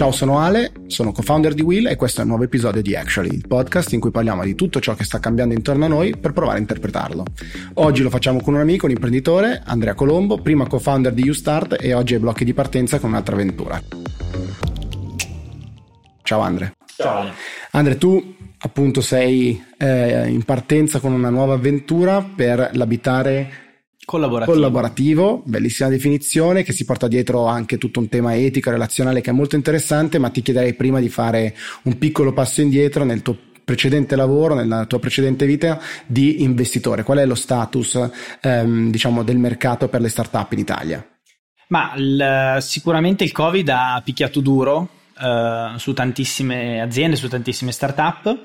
Ciao, sono Ale, sono co-founder di Will e questo è un nuovo episodio di Actually, il podcast in cui parliamo di tutto ciò che sta cambiando intorno a noi per provare a interpretarlo. Oggi lo facciamo con un amico, un imprenditore, Andrea Colombo, prima co-founder di YouStart e oggi ai blocchi di partenza con un'altra avventura. Ciao Andre. Ciao. Andre, tu appunto sei eh, in partenza con una nuova avventura per l'abitare Collaborativo. collaborativo. bellissima definizione che si porta dietro anche tutto un tema etico relazionale che è molto interessante, ma ti chiederei prima di fare un piccolo passo indietro nel tuo precedente lavoro, nella tua precedente vita di investitore. Qual è lo status ehm, diciamo del mercato per le start-up in Italia? Ma il, sicuramente il Covid ha picchiato duro eh, su tantissime aziende, su tantissime start-up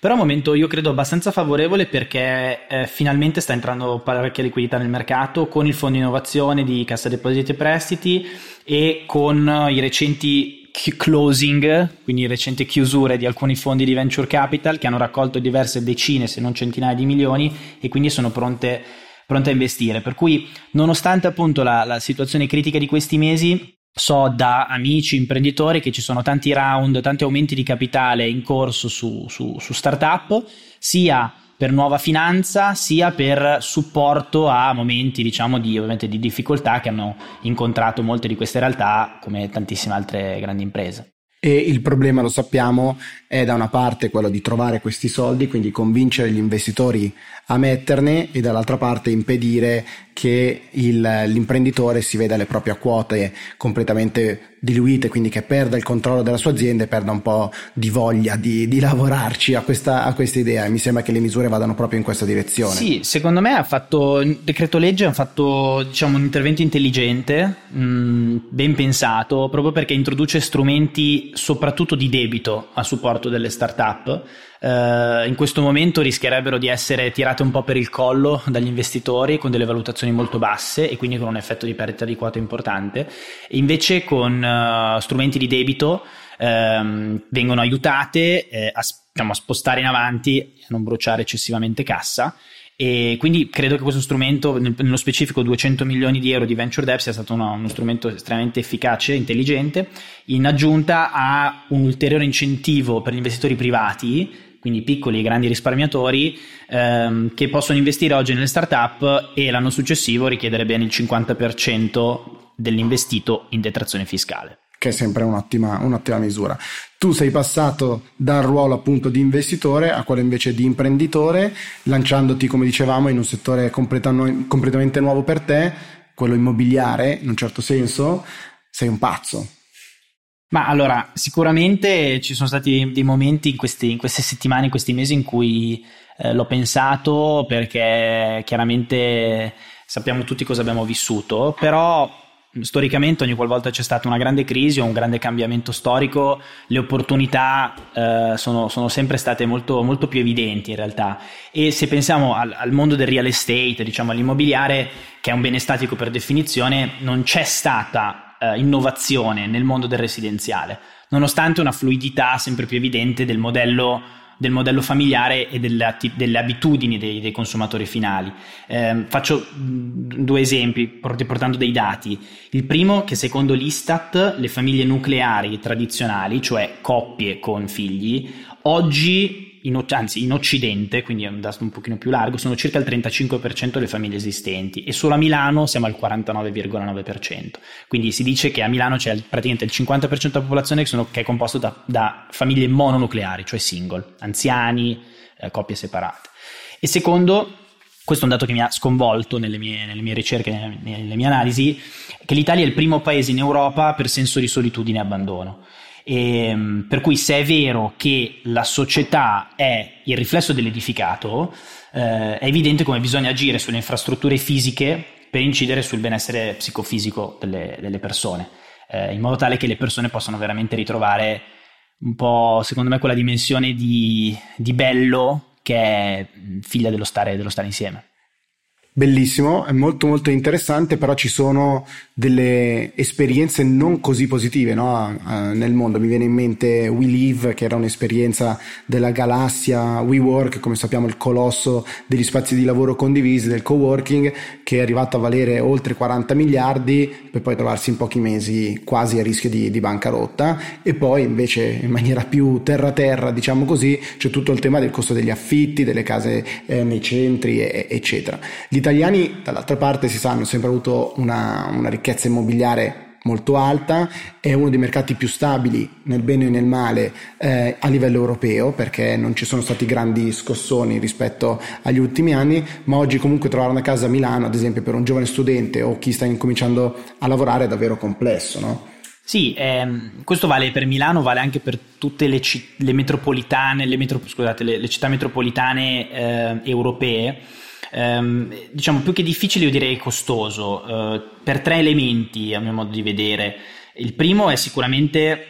però è un momento io credo abbastanza favorevole perché eh, finalmente sta entrando parecchia liquidità nel mercato con il fondo innovazione di Cassa Depositi e Prestiti e con i recenti closing, quindi recenti chiusure di alcuni fondi di venture capital che hanno raccolto diverse decine se non centinaia di milioni e quindi sono pronte, pronte a investire. Per cui nonostante appunto la, la situazione critica di questi mesi so da amici imprenditori che ci sono tanti round, tanti aumenti di capitale in corso su, su, su startup, sia per nuova finanza sia per supporto a momenti diciamo di, di difficoltà che hanno incontrato molte di queste realtà come tantissime altre grandi imprese. E il problema, lo sappiamo, è da una parte quello di trovare questi soldi, quindi convincere gli investitori a metterne e dall'altra parte impedire che il, l'imprenditore si veda le proprie quote completamente diluite, quindi che perda il controllo della sua azienda e perda un po' di voglia di, di lavorarci a questa, a questa, idea. E mi sembra che le misure vadano proprio in questa direzione. Sì, secondo me ha fatto il decreto legge, ha fatto diciamo, un intervento intelligente, mh, ben pensato, proprio perché introduce strumenti soprattutto di debito a supporto delle start-up Uh, in questo momento rischierebbero di essere tirate un po' per il collo dagli investitori con delle valutazioni molto basse e quindi con un effetto di perdita di quota importante. E invece con uh, strumenti di debito uh, vengono aiutate eh, a, diciamo, a spostare in avanti a non bruciare eccessivamente cassa. E quindi credo che questo strumento, nello specifico 200 milioni di euro di venture debt, sia stato uno, uno, strumento estremamente efficace e intelligente, in aggiunta a un ulteriore incentivo per gli investitori privati quindi piccoli e grandi risparmiatori ehm, che possono investire oggi nelle startup e l'anno successivo richiedere bene il 50% dell'investito in detrazione fiscale. Che è sempre un'ottima, un'ottima misura. Tu sei passato dal ruolo appunto di investitore a quello invece di imprenditore, lanciandoti, come dicevamo, in un settore completamente nuovo per te, quello immobiliare in un certo senso. Sei un pazzo, ma allora, sicuramente ci sono stati dei momenti in, questi, in queste settimane, in questi mesi in cui eh, l'ho pensato perché chiaramente sappiamo tutti cosa abbiamo vissuto, però storicamente ogni qualvolta c'è stata una grande crisi o un grande cambiamento storico, le opportunità eh, sono, sono, sempre state molto, molto, più evidenti in realtà. E se pensiamo al, al, mondo del real estate, diciamo all'immobiliare, che è un bene statico per definizione, non c'è stata eh, innovazione nel mondo del residenziale, nonostante una fluidità sempre più evidente del modello, del modello familiare e delle, delle abitudini dei, dei, consumatori finali. Eh, faccio due esempi portando dei dati. Il primo che secondo l'Istat le famiglie nucleari tradizionali, cioè coppie con figli, oggi in, anzi in Occidente, quindi è un dato un pochino più largo, sono circa il 35% delle famiglie esistenti e solo a Milano siamo al 49,9%. Quindi si dice che a Milano c'è praticamente il 50% della popolazione che, sono, che è composto da, da, famiglie mononucleari, cioè single, anziani, eh, coppie separate. E secondo, questo è un dato che mi ha sconvolto nelle mie, nelle mie ricerche, nelle nelle mie analisi, che l'Italia è il primo paese in Europa per senso di solitudine e abbandono. E, ehm, per cui se è vero che la società è il riflesso dell'edificato, eh, è evidente come bisogna agire sulle infrastrutture fisiche per incidere sul benessere psicofisico delle, delle persone, eh, in modo tale che le persone possano veramente ritrovare un po', secondo me, quella dimensione di, di bello che è figlia dello stare, dello stare insieme. Bellissimo, è molto molto interessante, però ci sono delle esperienze non così positive no? uh, nel mondo. Mi viene in mente We Live, che era un'esperienza della galassia, WeWork, come sappiamo il colosso degli spazi di lavoro condivisi, del co-working, che è arrivato a valere oltre 40 miliardi per poi trovarsi in pochi mesi quasi a rischio di, di bancarotta e poi invece in maniera più terra-terra, diciamo così, c'è tutto il tema del costo degli affitti, delle case eh, nei centri, eccetera. Gli italiani, dall'altra parte, si sa, hanno sempre avuto una, una ricchezza immobiliare molto alta, è uno dei mercati più stabili nel bene e nel male eh, a livello europeo perché non ci sono stati grandi scossoni rispetto agli ultimi anni, ma oggi comunque trovare una casa a Milano, ad esempio per un giovane studente o chi sta incominciando a lavorare è davvero complesso, no? Sì, ehm, questo vale per Milano, vale anche per tutte le, ci- le metropolitane, le, metro- scusate, le, le città metropolitane eh, europee ehm, diciamo più che difficile io direi costoso eh, per tre elementi a mio modo di vedere. Il primo è sicuramente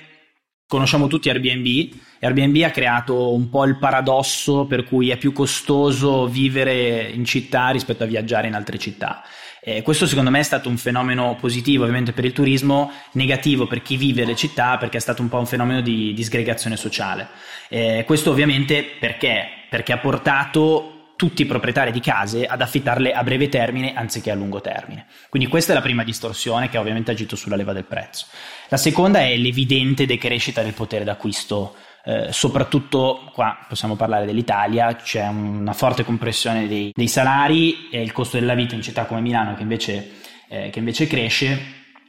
conosciamo tutti Airbnb. Airbnb ha creato un po' il paradosso per cui è più costoso vivere in città rispetto a viaggiare in altre città. Eh, questo secondo me è stato un fenomeno positivo ovviamente per il turismo, negativo per chi vive le città perché è stato un po' un fenomeno di disgregazione sociale. Eh, questo ovviamente perché? Perché ha portato tutti i proprietari di case ad affittarle a breve termine anziché a lungo termine. Quindi questa è la prima distorsione che ha ovviamente agito sulla leva del prezzo. La seconda è l'evidente decrescita del potere d'acquisto eh, soprattutto qua possiamo parlare dell'Italia, c'è una forte compressione dei, dei salari e il costo della vita in città come Milano che invece, eh, che invece cresce,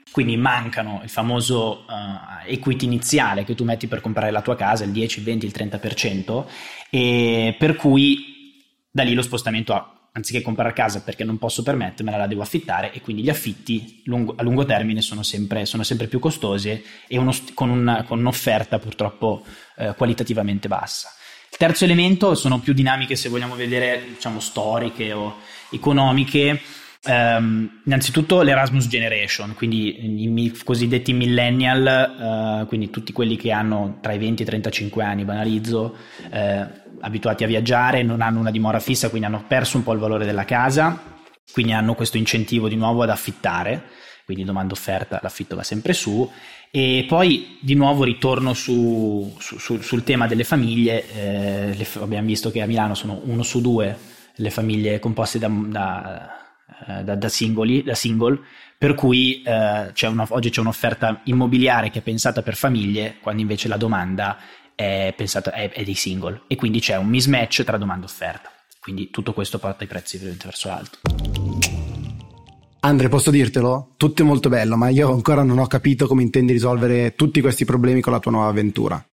quindi mancano il famoso uh, equity iniziale che tu metti per comprare la tua casa, il 10, il 20, il 30%, e per cui da lì lo spostamento a, anziché comprare casa perché non posso permettermela, la devo affittare e quindi gli affitti lungo, a lungo termine sono sempre, sono sempre più costosi e uno, con, una, con, un'offerta purtroppo eh, qualitativamente bassa. Il terzo elemento sono più dinamiche, se vogliamo vedere, diciamo, storiche o economiche. Um, innanzitutto l'Erasmus Generation, quindi i cosiddetti millennial, uh, quindi tutti quelli che hanno tra i 20 e i 35 anni, banalizzo, uh, abituati a viaggiare, non hanno una dimora fissa, quindi hanno perso un po' il valore della casa, quindi hanno questo incentivo di nuovo ad affittare, quindi domanda offerta, l'affitto va sempre su. E poi di nuovo ritorno su, su, su, sul tema delle famiglie, eh, le, abbiamo visto che a Milano sono uno su due le famiglie composte da, da, eh, da, da singoli, single, per cui eh, c'è una, oggi c'è un'offerta immobiliare che è pensata per famiglie, quando invece la domanda è, pensato, è, è dei single e quindi c'è un mismatch tra domanda e offerta. Quindi tutto questo porta i prezzi verso l'alto. Andre, posso dirtelo? Tutto è molto bello, ma io ancora non ho capito come intendi risolvere tutti questi problemi con la tua nuova avventura.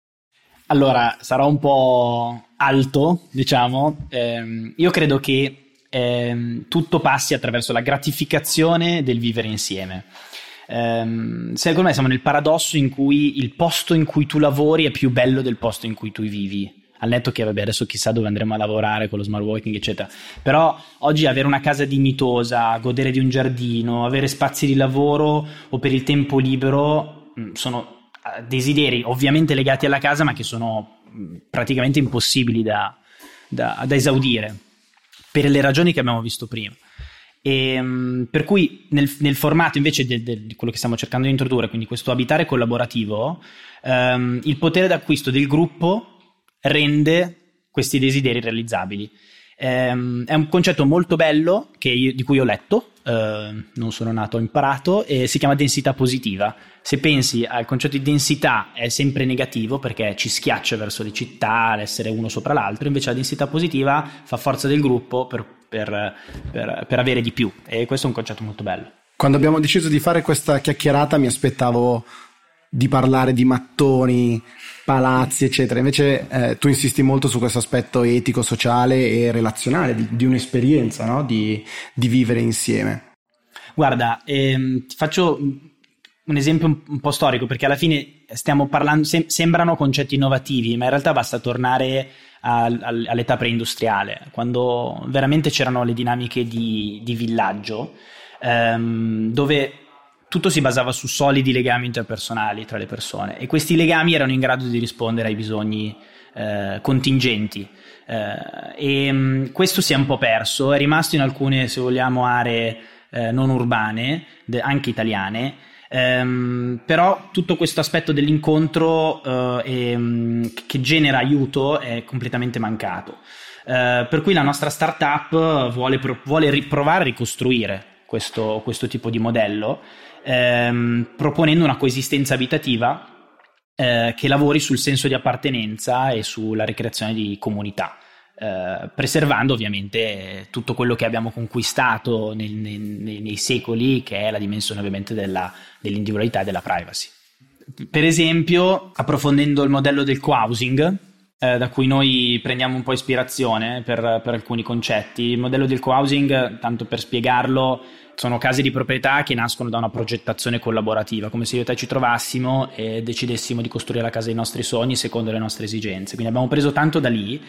Allora, sarò un po' alto, diciamo. Eh, io credo che eh, tutto passi attraverso la gratificazione del vivere insieme. Um, secondo me siamo nel paradosso in cui il posto in cui tu lavori è più bello del posto in cui tu vivi. Al netto che, vabbè, adesso chissà dove andremo a lavorare con lo smart working, eccetera. Però oggi avere una casa dignitosa, godere di un giardino, avere spazi di lavoro o per il tempo libero mm, sono eh, desideri ovviamente legati alla casa, ma che sono mm, praticamente impossibili da, da, da esaudire per le ragioni che abbiamo visto prima. E, ehm, per cui nel, nel formato invece di, quello che stiamo cercando di introdurre, quindi questo abitare collaborativo, um, il potere d'acquisto del gruppo rende questi desideri realizzabili. Um, è un concetto molto bello io, di cui ho letto, uh, non sono nato, ho imparato, e si chiama densità positiva. Se pensi al concetto di densità è sempre negativo perché ci schiaccia verso le città, l'essere uno sopra l'altro, invece la densità positiva fa forza del gruppo per per, per, per avere di più e questo è un concetto molto bello. Quando abbiamo deciso di fare questa chiacchierata mi aspettavo di parlare di mattoni, palazzi, eccetera. Invece eh, tu insisti molto su questo aspetto etico, sociale e relazionale di, di un'esperienza, no? di, di, vivere insieme. Guarda, ehm, ti faccio un esempio un, po' storico perché alla fine stiamo parlando, sem- sembrano concetti innovativi, ma in realtà basta tornare all'età preindustriale, quando veramente c'erano le dinamiche di, di villaggio, ehm, dove tutto si basava su solidi legami interpersonali tra le persone e questi legami erano in grado di rispondere ai bisogni eh, contingenti. Eh, e mh, mm, questo si è un po' perso, è rimasto in alcune, se vogliamo, aree eh, non urbane, de- anche italiane. Um, però tutto questo aspetto dell'incontro uh, e, um, che genera aiuto è completamente mancato. Uh, per cui la nostra startup vuole, vuole riprovare a ricostruire questo, questo, tipo di modello, um, proponendo una coesistenza abitativa uh, che lavori sul senso di appartenenza e sulla ricreazione di comunità. Eh, preservando ovviamente tutto quello che abbiamo conquistato nel, nei, nei, secoli, che è la dimensione ovviamente della, dell'individualità e della privacy. Per esempio, approfondendo il modello del co-housing, eh, da cui noi prendiamo un po' ispirazione per, per alcuni concetti. Il modello del co-housing, tanto per spiegarlo, sono case di proprietà che nascono da una progettazione collaborativa, come se io e te ci trovassimo e decidessimo di costruire la casa dei nostri sogni secondo le nostre esigenze. Quindi abbiamo preso tanto da lì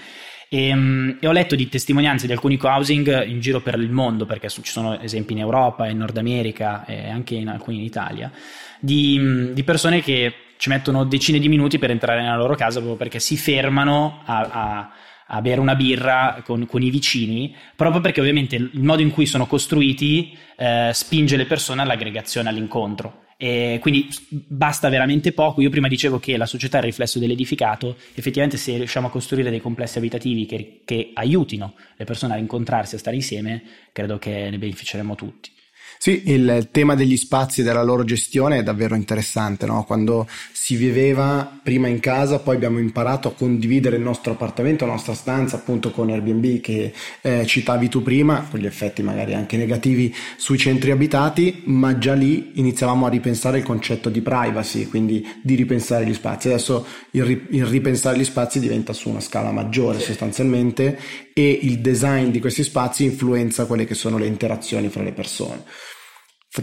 e, um, e, ho letto di testimonianze di alcuni co-housing in giro per il mondo, perché ci sono esempi in Europa, in Nord America e anche in alcuni in Italia, di, di persone che ci mettono decine di minuti per entrare nella loro casa proprio perché si fermano a, a a bere una birra con, con, i vicini, proprio perché ovviamente il modo in cui sono costruiti eh, spinge le persone all'aggregazione, all'incontro. E quindi basta veramente poco. Io prima dicevo che la società è il riflesso dell'edificato, effettivamente se riusciamo a costruire dei complessi abitativi che, che aiutino le persone a incontrarsi, a stare insieme, credo che ne beneficeremo tutti. Sì, il tema degli spazi e della loro gestione è davvero interessante, no? Quando si viveva prima in casa, poi abbiamo imparato a condividere il nostro appartamento, la nostra stanza, appunto con Airbnb che eh, citavi tu prima, con gli effetti magari anche negativi sui centri abitati, ma già lì iniziavamo a ripensare il concetto di privacy, quindi di ripensare gli spazi. Adesso il, ri- il ripensare gli spazi diventa su una scala maggiore sostanzialmente e il design di questi spazi influenza quelle che sono le interazioni fra le persone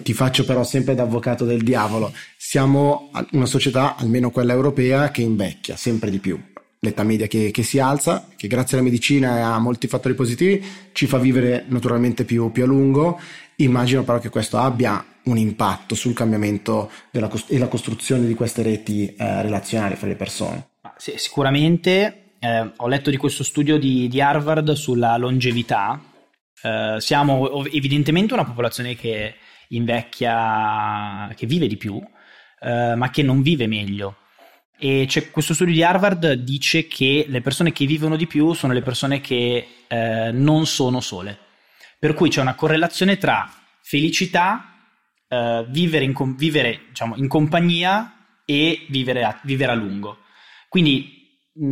ti faccio però sempre da avvocato del diavolo, siamo una società, almeno quella europea, che invecchia sempre di più. L'età media che, che si alza, che grazie alla medicina e a molti fattori positivi ci fa vivere naturalmente più, più a lungo. Immagino però che questo abbia un impatto sul cambiamento della, e la costruzione di queste reti eh, relazionali fra le persone. Sì, sicuramente eh, ho letto di questo studio di, di Harvard sulla longevità. Eh, siamo evidentemente una popolazione che invecchia, che vive di più, eh, ma che non vive meglio. E questo studio di Harvard dice che le persone che vivono di più sono le persone che eh, non sono sole. Per cui c'è una correlazione tra felicità, eh, vivere, in, vivere diciamo, in, compagnia e vivere a, vivere a lungo. Quindi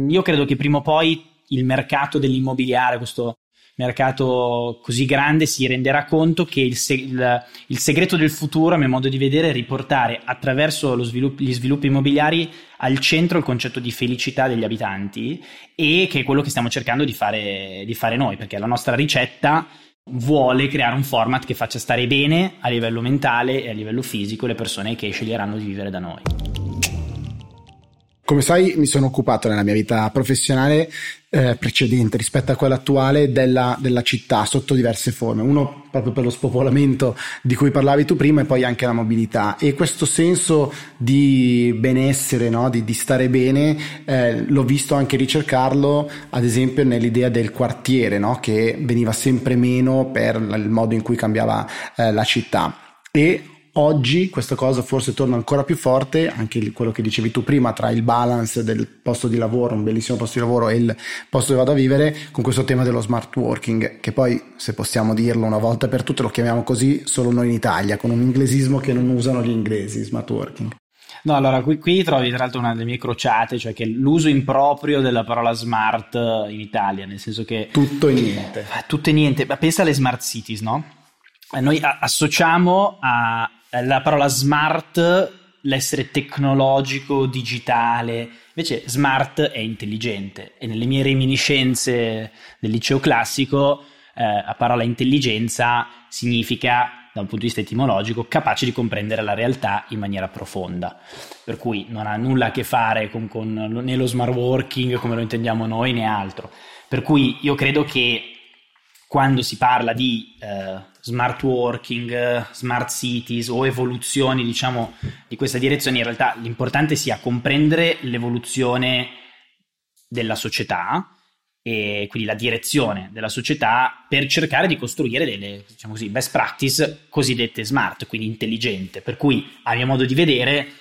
io credo che prima o poi il mercato dell'immobiliare, questo mercato così grande si renderà conto che il, se- il, il, segreto del futuro, a mio modo di vedere, è riportare attraverso svilupp- gli sviluppi immobiliari al centro il concetto di felicità degli abitanti e che è quello che stiamo cercando di fare, di fare noi, perché la nostra ricetta vuole creare un format che faccia stare bene a livello mentale e a livello fisico le persone che sceglieranno di vivere da noi. Come sai, mi sono occupato nella mia vita professionale eh, precedente rispetto a quella attuale della, della, città sotto diverse forme. Uno proprio per lo spopolamento di cui parlavi tu prima e poi anche la mobilità. E questo senso di benessere, no? di, di, stare bene, eh, l'ho visto anche ricercarlo, ad esempio, nell'idea del quartiere, no? che veniva sempre meno per il modo in cui cambiava eh, la città. E Oggi questa cosa forse torna ancora più forte, anche quello che dicevi tu prima, tra il balance del posto di lavoro, un bellissimo posto di lavoro, e il posto dove vado a vivere, con questo tema dello smart working, che poi, se possiamo dirlo una volta per tutte, lo chiamiamo così solo noi in Italia, con un inglesismo che non usano gli inglesi, smart working. No, allora qui, qui, trovi tra l'altro una delle mie crociate, cioè che l'uso improprio della parola smart in Italia, nel senso che... Tutto e niente. Tutto e niente, ma pensa alle smart cities, no? Noi associamo a, eh, la parola smart, l'essere tecnologico, digitale, invece smart è intelligente e nelle mie reminiscenze del liceo classico eh, la parola intelligenza significa da un punto di vista etimologico, capace di comprendere la realtà in maniera profonda. Per cui non ha nulla a che fare con, con né lo smart working come lo intendiamo noi né altro. Per cui io credo che quando si parla di eh, smart working, smart cities o evoluzioni, diciamo, di questa direzione, in realtà l'importante sia comprendere l'evoluzione della società e quindi la direzione della società per cercare di costruire delle diciamo così, best practice cosiddette smart, quindi intelligente, per cui a mio modo di vedere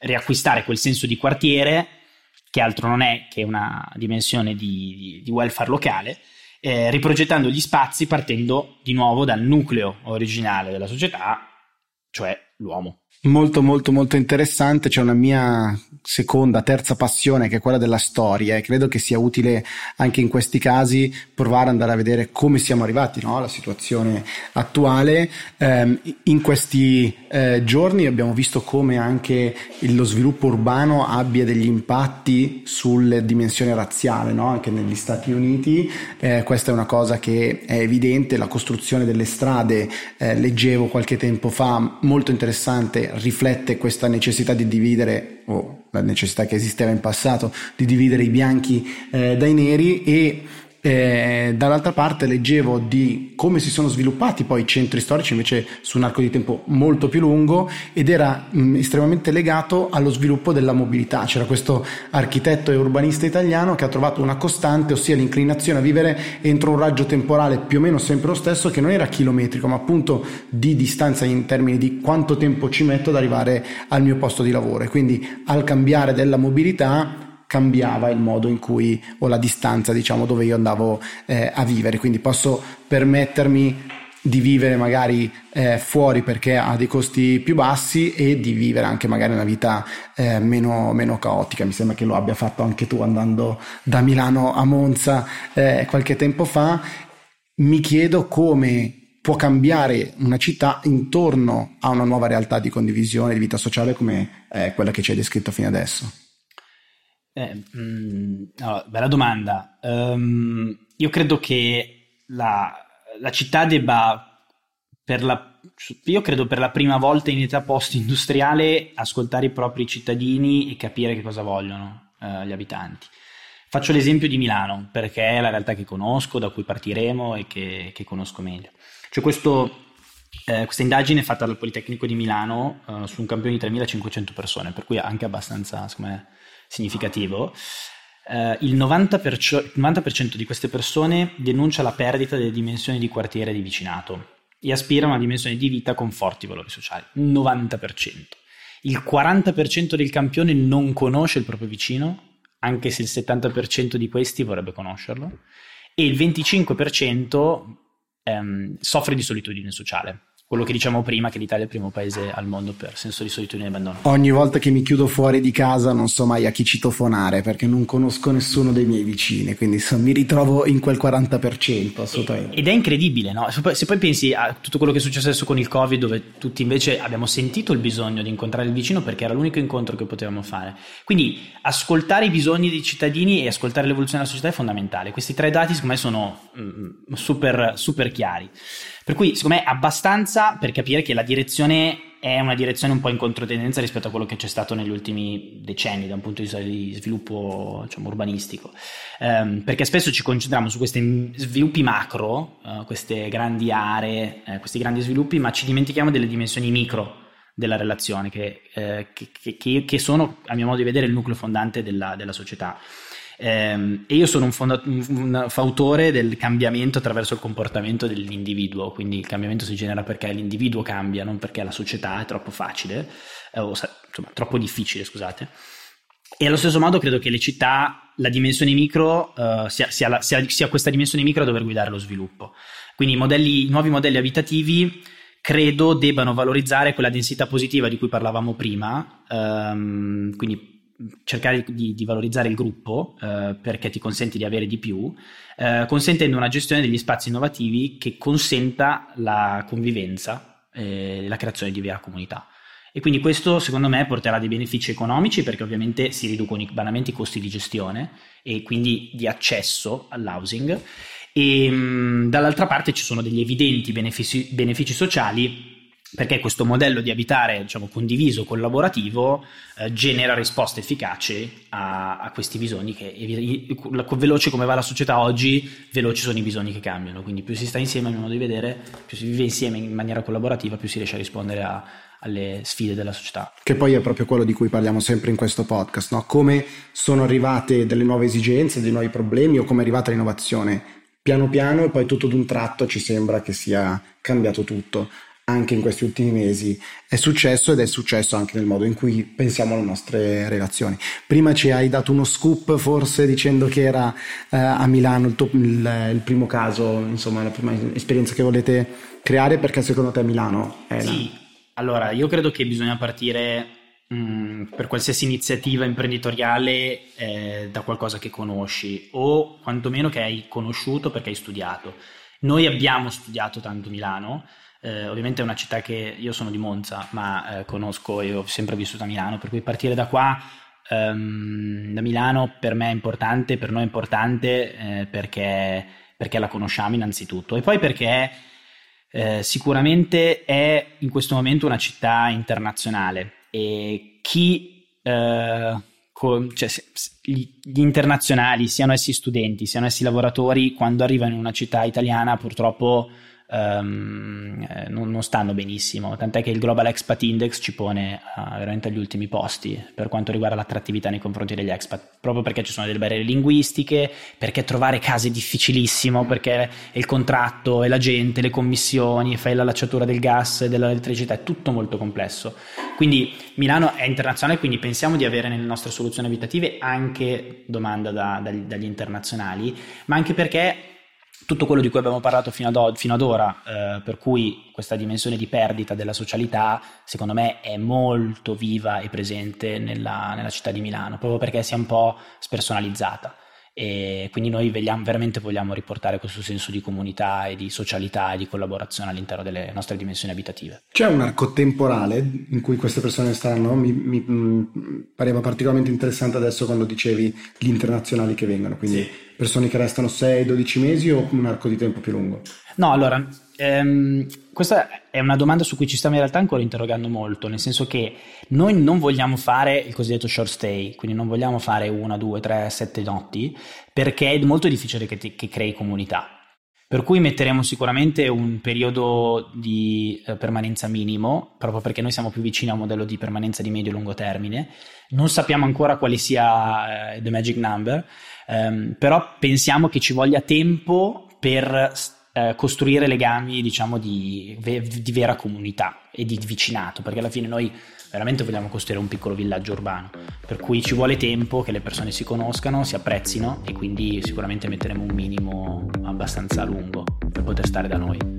riacquistare quel senso di quartiere che altro non è che una dimensione di, di, di welfare locale, eh, riprogettando gli spazi partendo di nuovo dal nucleo originale della società, cioè l'uomo. Molto molto molto interessante, c'è una mia seconda, terza passione che è quella della storia e credo che sia utile anche in questi casi provare ad andare a vedere come siamo arrivati no? alla situazione attuale. Eh, in questi eh, giorni abbiamo visto come anche lo sviluppo urbano abbia degli impatti sulla dimensione razziale, no? anche negli Stati Uniti. Eh, questa è una cosa che è evidente, la costruzione delle strade, eh, leggevo qualche tempo fa, molto interessante riflette questa necessità di dividere, o la necessità che esisteva in passato, di dividere i bianchi eh, dai neri e eh, dall'altra parte leggevo di come si sono sviluppati poi i centri storici invece su un arco di tempo molto più lungo ed era mh, estremamente legato allo sviluppo della mobilità. C'era questo architetto e urbanista italiano che ha trovato una costante, ossia l'inclinazione a vivere entro un raggio temporale più o meno sempre lo stesso, che non era chilometrico, ma appunto di distanza in termini di quanto tempo ci metto ad arrivare al mio posto di lavoro. E quindi al cambiare della mobilità cambiava il modo in cui o la distanza diciamo dove io andavo eh, a vivere quindi posso permettermi di vivere magari eh, fuori perché ha dei costi più bassi e di vivere anche magari una vita eh, meno, meno, caotica. Mi sembra che lo abbia fatto anche tu andando da Milano a Monza eh, qualche tempo fa. Mi chiedo come può cambiare una città intorno a una nuova realtà di condivisione, di vita sociale come quella che ci hai descritto fino adesso. Eh, mh, mm, no, bella domanda. Um, io credo che la, la città debba, per la, io credo per la prima volta in età post-industriale, ascoltare i propri cittadini e capire che cosa vogliono uh, gli abitanti. Faccio l'esempio di Milano, perché è la realtà che conosco, da cui partiremo e che, che conosco meglio. Cioè questo eh, questa indagine è fatta dal Politecnico di Milano uh, su un campione di 3500 persone, per cui anche abbastanza, me, significativo, eh, il, 90%, il 90% di queste persone denuncia la perdita delle dimensioni di quartiere di vicinato e aspira a una dimensione di vita con forti valori sociali. 90%. Il 40% del campione non conosce il proprio vicino, anche se il 70% di questi vorrebbe conoscerlo, e il 25% ehm, soffre di solitudine sociale quello che diciamo prima, che l'Italia è il primo paese al mondo per senso di solitudine e abbandono. Ogni volta che mi chiudo fuori di casa non so mai a chi citofonare perché non conosco nessuno dei miei vicini, quindi so, mi ritrovo in quel 40% assolutamente. Ed è incredibile, no? Se poi, se poi, pensi a tutto quello che è successo adesso con il Covid, dove tutti invece abbiamo sentito il bisogno di incontrare il vicino perché era l'unico incontro che potevamo fare. Quindi ascoltare i bisogni dei cittadini e ascoltare l'evoluzione della società è fondamentale. Questi tre dati secondo me sono mm, super, super chiari. Per cui, secondo me, abbastanza per capire che la direzione è una direzione un po' in controtendenza rispetto a quello che c'è stato negli ultimi decenni da un punto di vista di sviluppo diciamo, urbanistico. Um, perché spesso ci concentriamo su questi sviluppi macro, uh, queste grandi aree, eh, questi grandi sviluppi, ma ci dimentichiamo delle dimensioni micro della relazione, che, eh, che, che, che, sono, a mio modo di vedere, il nucleo fondante della, della società. Ehm, e io sono un, fonda- un, fautore del cambiamento attraverso il comportamento dell'individuo, quindi il cambiamento si genera perché l'individuo cambia, non perché la società è troppo facile, eh, o insomma, troppo difficile, scusate. E allo stesso modo credo che le città, la dimensione micro, uh, sia, sia, la, sia, sia, questa dimensione micro a dover guidare lo sviluppo. Quindi i, modelli, nuovi modelli abitativi credo debbano valorizzare quella densità positiva di cui parlavamo prima, um, quindi cercare di, di, valorizzare il gruppo eh, perché ti consente di avere di più, eh, consentendo una gestione degli spazi innovativi che consenta la convivenza e la creazione di vera comunità. E quindi questo secondo me porterà dei benefici economici perché ovviamente si riducono banalmente i costi di gestione e quindi di accesso all'housing e mh, dall'altra parte ci sono degli evidenti benefici, benefici sociali perché questo modello di abitare diciamo, condiviso, collaborativo, eh, genera risposte efficaci a, a, questi bisogni che veloce come va la società oggi, veloci sono i bisogni che cambiano, quindi più si sta insieme, a mio modo di vedere, più si vive insieme in maniera collaborativa, più si riesce a rispondere a, alle sfide della società. Che poi è proprio quello di cui parliamo sempre in questo podcast, no? come sono arrivate delle nuove esigenze, dei nuovi problemi o come è arrivata l'innovazione. Piano piano e poi tutto d'un tratto ci sembra che sia cambiato tutto anche in questi ultimi mesi è successo ed è successo anche nel modo in cui pensiamo alle nostre relazioni. Prima ci hai dato uno scoop forse dicendo che era eh, a Milano il, tuo, il, il, primo caso, insomma la prima esperienza che volete creare perché secondo te Milano è la... Sì, allora io credo che bisogna partire mh, mm, per qualsiasi iniziativa imprenditoriale eh, da qualcosa che conosci o quantomeno che hai conosciuto perché hai studiato. Noi abbiamo studiato tanto Milano eh, ovviamente è una città che io sono di Monza, ma eh, conosco e ho sempre vissuto a Milano, per cui partire da qua, ehm, da Milano, per me è importante, per noi è importante eh, perché, perché, la conosciamo innanzitutto. E poi perché eh, sicuramente è in questo momento una città internazionale e chi eh, con, cioè, gli, gli, internazionali, siano essi studenti, siano essi lavoratori, quando arrivano in una città italiana purtroppo um, non, non, stanno benissimo, tant'è che il Global Expat Index ci pone uh, veramente agli ultimi posti per quanto riguarda l'attrattività nei confronti degli expat, proprio perché ci sono delle barriere linguistiche, perché trovare case è difficilissimo, perché il contratto e la gente, le commissioni, fai la lacciatura del gas e dell'elettricità, è tutto molto complesso. Quindi Milano è internazionale, quindi pensiamo di avere nelle nostre soluzioni abitative anche domanda da, dagli, dagli internazionali, ma anche perché tutto quello di cui abbiamo parlato fino ad, o- fino ad ora, eh, per cui questa dimensione di perdita della socialità, secondo me è molto viva e presente nella, nella città di Milano, proprio perché si è un po' spersonalizzata e quindi noi vogliamo, veramente vogliamo riportare questo senso di comunità e di socialità e di collaborazione all'interno delle nostre dimensioni abitative. C'è un arco temporale in cui queste persone stanno? Mi, mi mh, mm, pareva particolarmente interessante adesso quando dicevi gli internazionali che vengono, quindi sì. Persone che restano 6-12 mesi o un arco di tempo più lungo? No, allora, ehm, questa è una domanda su cui ci stiamo in realtà ancora interrogando molto, nel senso che noi non vogliamo fare il cosiddetto short stay, quindi non vogliamo fare una, due, tre, sette notti, perché è molto difficile che, ti, che crei comunità. Per cui metteremo sicuramente un periodo di eh, permanenza minimo, proprio perché noi siamo più vicini a un modello di permanenza di medio e lungo termine. Non sappiamo ancora quale sia eh, the magic number, ehm, però pensiamo che ci voglia tempo per eh, costruire legami, diciamo, di, di, vera comunità e di vicinato, perché alla fine noi veramente vogliamo costruire un piccolo villaggio urbano, per cui ci vuole tempo che le persone si conoscano, si apprezzino e quindi sicuramente metteremo un minimo abbastanza lungo per poter stare da noi.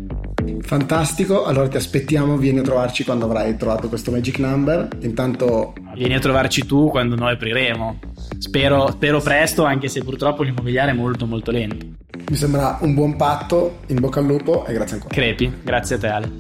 Fantastico, allora ti aspettiamo, vieni a trovarci quando avrai trovato questo magic number. Intanto vieni a trovarci tu quando noi apriremo. Spero, spero presto, anche se purtroppo l'immobiliare è molto molto lento. Mi sembra un buon patto, in bocca al lupo e grazie ancora. Crepi, grazie a te Ale.